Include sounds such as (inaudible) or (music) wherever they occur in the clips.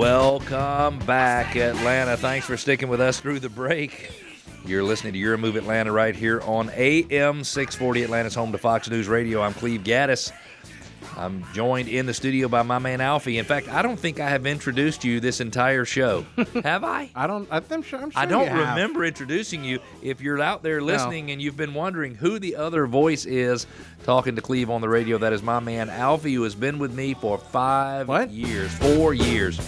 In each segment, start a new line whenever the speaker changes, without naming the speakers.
Welcome back, Atlanta. Thanks for sticking with us through the break. You're listening to Your Move Atlanta right here on AM 640 Atlanta's home to Fox News Radio. I'm Cleve Gaddis. I'm joined in the studio by my man Alfie. In fact, I don't think I have introduced you this entire show. (laughs) have I?
I don't. I'm sure. I'm sure
I don't remember introducing you. If you're out there listening and you've been wondering who the other voice is talking to Cleve on the radio, that is my man Alfie, who has been with me for five
What?
years, four years.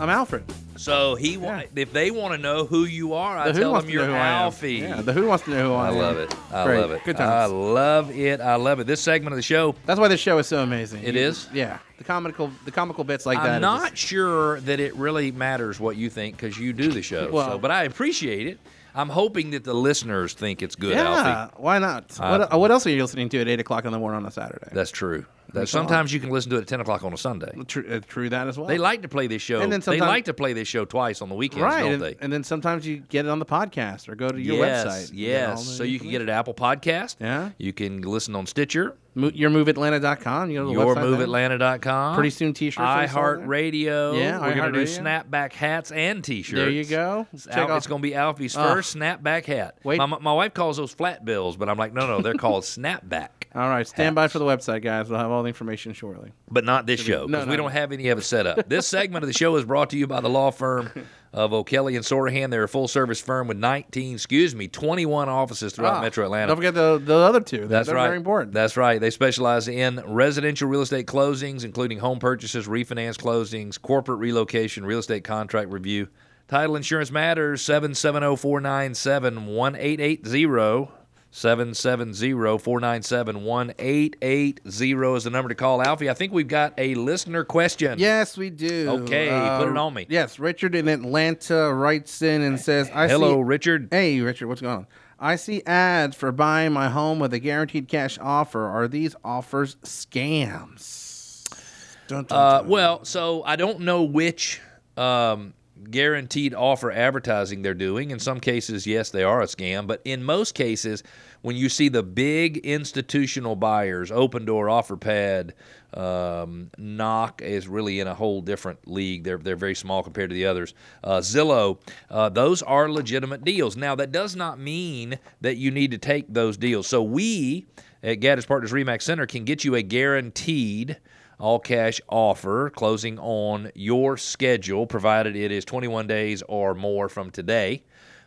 I'm Alfred.
So he, wa-
Yeah.
if they want to know who you are, I
The Who
tell
wants
them
to know
you're
who I am.
Alfie.
Yeah, the Who wants to know who I, am?
I
am.
love it. I
Great.
love it.
Good
I
times.
love it. I love it. This segment of the show,
That's why this show is so amazing.
It
You-
is?
Yeah, the comical, the comical bits like that.
I'm not sure that it really matters what you think because you do the show.
Well-
so, but I appreciate it. I'm hoping that the listeners think it's good,
yeah,
Alfie.
why not?
Uh,
what, what else are you listening to at eight o'clock in the morning on a Saturday?
That's true. Sometimes you can listen to it at 10 o'clock on a Sunday.
true, uh, true that as well.
They like to play this show.
And then
they like to play this show twice on the weekends,
right,
don't
and,
they?
and then sometimes you get it on the podcast or go to your
yes,
website. You get all
yes. So you can get it at Apple Podcast.
Yeah.
You can listen on Stitcher,
Mo- yourmoveatlanta.com. You go to the website there.
yourmoveatlanta.com.
Pretty soon t-shirts will sell there.
iHeartRadio.
Yeah,
We're going to do snapback hats and T-shirts.
There you go.
It's, Al- it's going to be Alfie's
Ah.
first snapback hat.
Wait.
My, my wife calls those flat bills, but I'm like, no, no, they're called (laughs) snapback.
All right, stand by for the website, guys. We'll have all the information shortly.
But not this show,
No,
because
no,
we
no.
don't have any of it set up. This (laughs) segment of the show is brought to you by the law firm (laughs) of O'Kelley and Sorohan. They're a full service firm with 19, excuse me, 21 offices throughout
Ah,
Metro Atlanta.
Don't forget the, the other two.
That's
They're
right.
very important.
That's right. They specialize in residential real estate closings, including home purchases, refinance closings, corporate relocation, real estate contract review. Title Insurance Matters, 770 497 1880. 770 497 1880 is the number to call. Alfie, I think we've got a listener question.
Yes, we do.
Okay, put it on me.
Yes, Richard in Atlanta writes in and says, "I
Hello,
see,
Richard.
Hey, Richard, what's going on? I see ads for buying my home with a guaranteed cash offer. Are these offers scams?" Dun, dun,
Uh,
dun.
well, so I don't know which um, guaranteed offer advertising they're doing. In some cases, yes, they are a scam. But in most cases, when you see the big institutional buyers, Opendoor, OfferPad, um, Knock is really in a whole different league. They're they're very small compared to the others. Uh, Zillow, uh, those are legitimate deals. Now that does not mean that you need to take those deals. So we at Gaddis Partners Remax Center can get you a guaranteed all cash offer closing on your schedule, provided it is 21 days or more from today.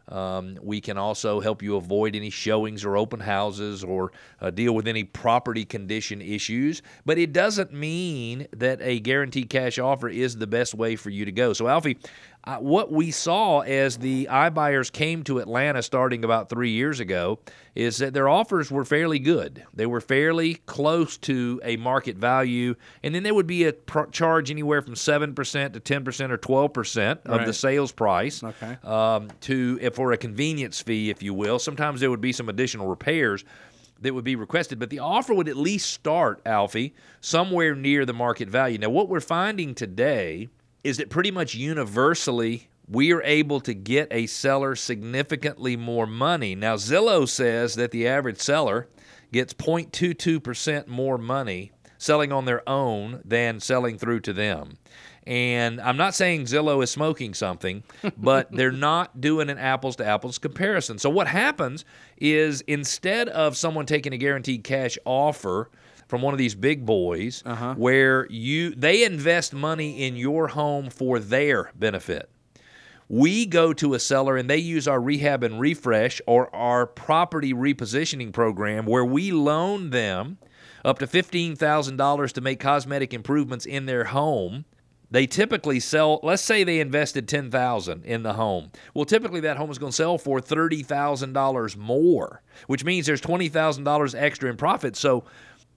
Um, we can also help you avoid any showings or open houses or uh, deal with any property condition issues. But it doesn't mean that a guaranteed cash offer is the best way for you to go. So, Alfie, uh, what we saw as the iBuyers came to Atlanta starting about three years ago is that their offers were fairly good. They were fairly close to a market value, and then there would be a pr- charge anywhere from 7% to 10% or 12% of the sales price
Okay.
um, to for a convenience fee, if you will. Sometimes there would be some additional repairs that would be requested, but the offer would at least start, Alfie, somewhere near the market value. Now, what we're finding today is that pretty much universally we are able to get a seller significantly more money. Now, Zillow says that the average seller gets 0.22% more money selling on their own than selling through to them. And I'm not saying Zillow is smoking something, (laughs) but they're not doing an apples to apples comparison. So what happens is instead of someone taking a guaranteed cash offer from one of these big boys uh-huh. where you they invest money in your home for their benefit. We go to a seller and they use our rehab and refresh or our property repositioning program where we loan them up to $15,000 to make cosmetic improvements in their home. They typically sell, let's say they invested 10,000 in the home. Well, typically that home is going to sell for $30,000 more, which means there's $20,000 extra in profit. So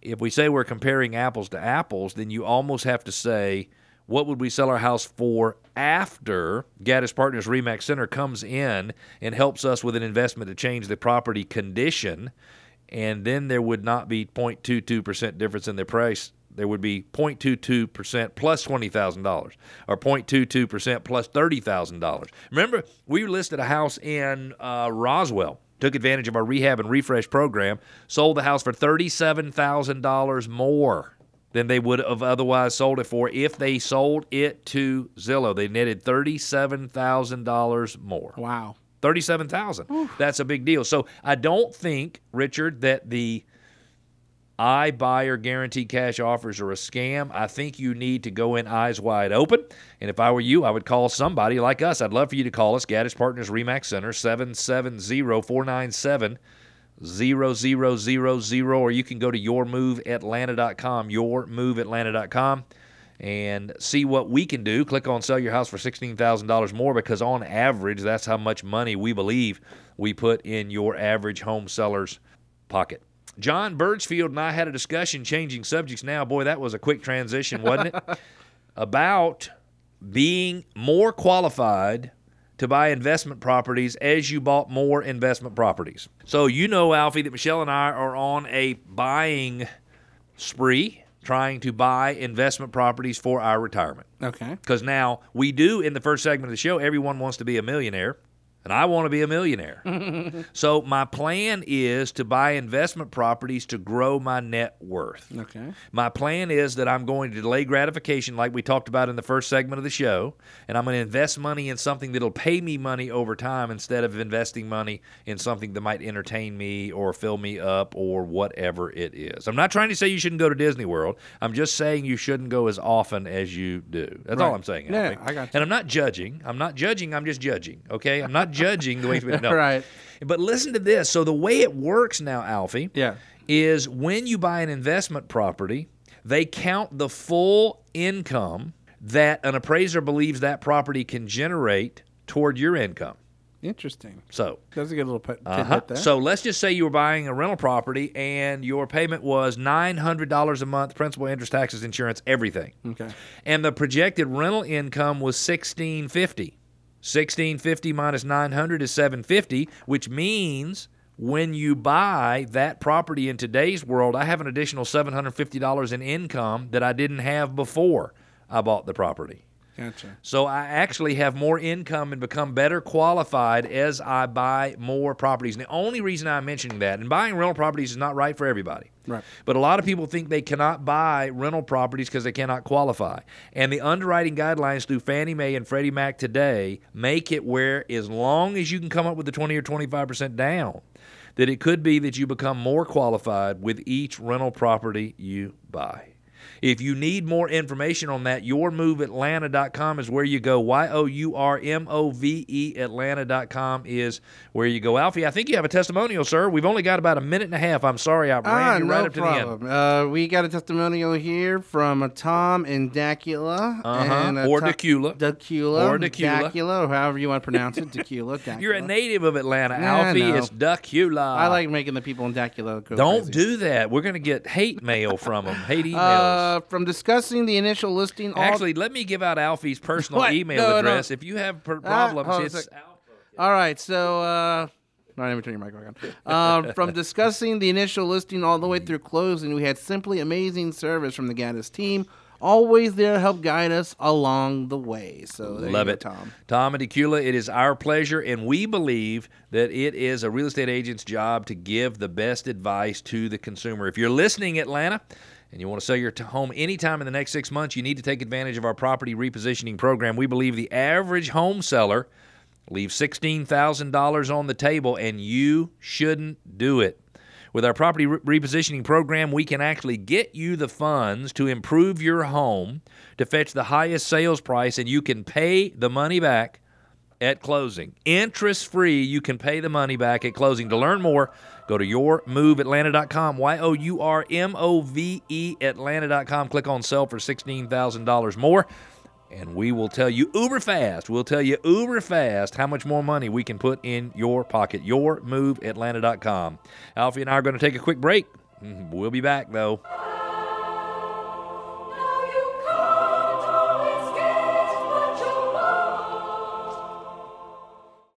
if we say we're comparing apples to apples, then you almost have to say, what would we sell our house for after Gaddis Partners Remax Center comes in and helps us with an investment to change the property condition? And then there would not be 0.22% difference in the price. There would be 0.22% plus $20,000 or 0.22% plus $30,000. Remember, we listed a house in uh, Roswell took advantage of our rehab and refresh program, sold the house for $37,000 more than they would have otherwise sold it for if they sold it to Zillow. They netted $37,000 more.
Wow.
37,000. That's a big deal. So I don't think, Richard, that the iBuyer guaranteed cash offers are a scam. I think you need to go in eyes wide open. And if I were you, I would call somebody like us. I'd love for you to call us, Gaddis Partners Remax Center, 770 497 0000, or you can go to yourmoveatlanta.com, yourmoveatlanta.com, and see what we can do. Click on sell your house for $16,000 more because on average, that's how much money we believe we put in your average home seller's pocket. John Birchfield and I had a discussion changing subjects now. Boy, that was a quick transition, wasn't it? (laughs) About being more qualified to buy investment properties as you bought more investment properties. So, you know, Alfie, that Michelle and I are on a buying spree trying to buy investment properties for our retirement.
Okay.
Because now we do in the first segment of the show, everyone wants to be a millionaire and I want to be a millionaire. (laughs) so my plan is to buy investment properties to grow my net worth.
Okay.
My plan is that I'm going to delay gratification, like we talked about in the first segment of the show, and I'm going to invest money in something that'll pay me money over time instead of investing money in something that might entertain me or fill me up or whatever it is. I'm not trying to say you shouldn't go to Disney World. I'm just saying you shouldn't go as often as you do. That's all I'm saying.
Yeah,
Alfie.
I got you.
And I'm not judging. I'm not judging. I'm just judging. Okay. I'm not judging the way it's been. No.
Right.
But listen to this. So the way it works now, Alfie,
Yeah.
is when you buy an investment property, they count the full income that an appraiser believes that property can generate toward your income.
Interesting.
So,
That's a good little put,
uh-huh.
tidbit there.
so let's just say you were buying a rental property and your payment was nine hundred dollars a month, principal, interest, taxes, insurance, everything,
okay.
and the projected rental income was sixteen fifty. Sixteen fifty minus nine hundred is seven fifty, which means when you buy that property in today's world, I have an additional seven hundred fifty dollars in income that I didn't have before I bought the property.
Gotcha.
So I actually have more income and become better qualified as I buy more properties. And the only reason I'm mentioning that, and buying rental properties is not right for everybody.
Right.
But a lot of people think they cannot buy rental properties because they cannot qualify. And the underwriting guidelines through Fannie Mae and Freddie Mac today make it where as long as you can come up with the 20 or 25% down, that it could be that you become more qualified with each rental property you buy. If you need more information on that, yourmoveatlanta.com is where you go. Y O U R M O V E Atlanta.com is where you go. Alfie, I think you have a testimonial, sir. We've only got about a minute and a half. I'm sorry I ran
Ah,
you
no
right up to the end.
problem. Uh, we got a testimonial here from a Tom in Dacula.
Uh-huh.
and
Or
Tom-
Dacula.
Dacula.
Or Dacula.
Dacula, or however you want to pronounce it. Dacula. Dacula. (laughs)
You're a native of Atlanta,
I
Alfie. It's Duckula.
I like making the people in Dacula go
Don't
crazy.
do that. We're going to get hate mail from them. Hate emails.
Uh, from discussing the initial listing. all-
Actually, let me give out Alfie's personal
What?
email
No, no.
address. If you have per-
Ah,
problems, it's
All right, so uh, not even turn your mic back on. Um, from (laughs) discussing the initial listing all the way through closing, we had simply amazing service from the Gaddis team. Always there to help guide us along the way. So
Love
go,
it.
Tom.
Tom and Dacula, it is our pleasure, and we believe that it is a real estate agent's job to give the best advice to the consumer. If you're listening, Atlanta, and you want to sell your home anytime in the next six months, you need to take advantage of our property repositioning program. We believe the average home seller leaves $16,000 on the table, and you shouldn't do it. With our property re- repositioning program, we can actually get you the funds to improve your home to fetch the highest sales price, and you can pay the money back at closing. Interest free, you can pay the money back at closing. To learn more, go to yourmoveatlanta.com, Y O U R M O V E Atlanta.com. Click on sell for $16,000 more. And we will tell you uber fast. We'll tell you uber fast how much more money we can put in your pocket. Yourmoveatlanta.com. Alfie and I are going to take a quick break. Mm-hmm. We'll be back, though.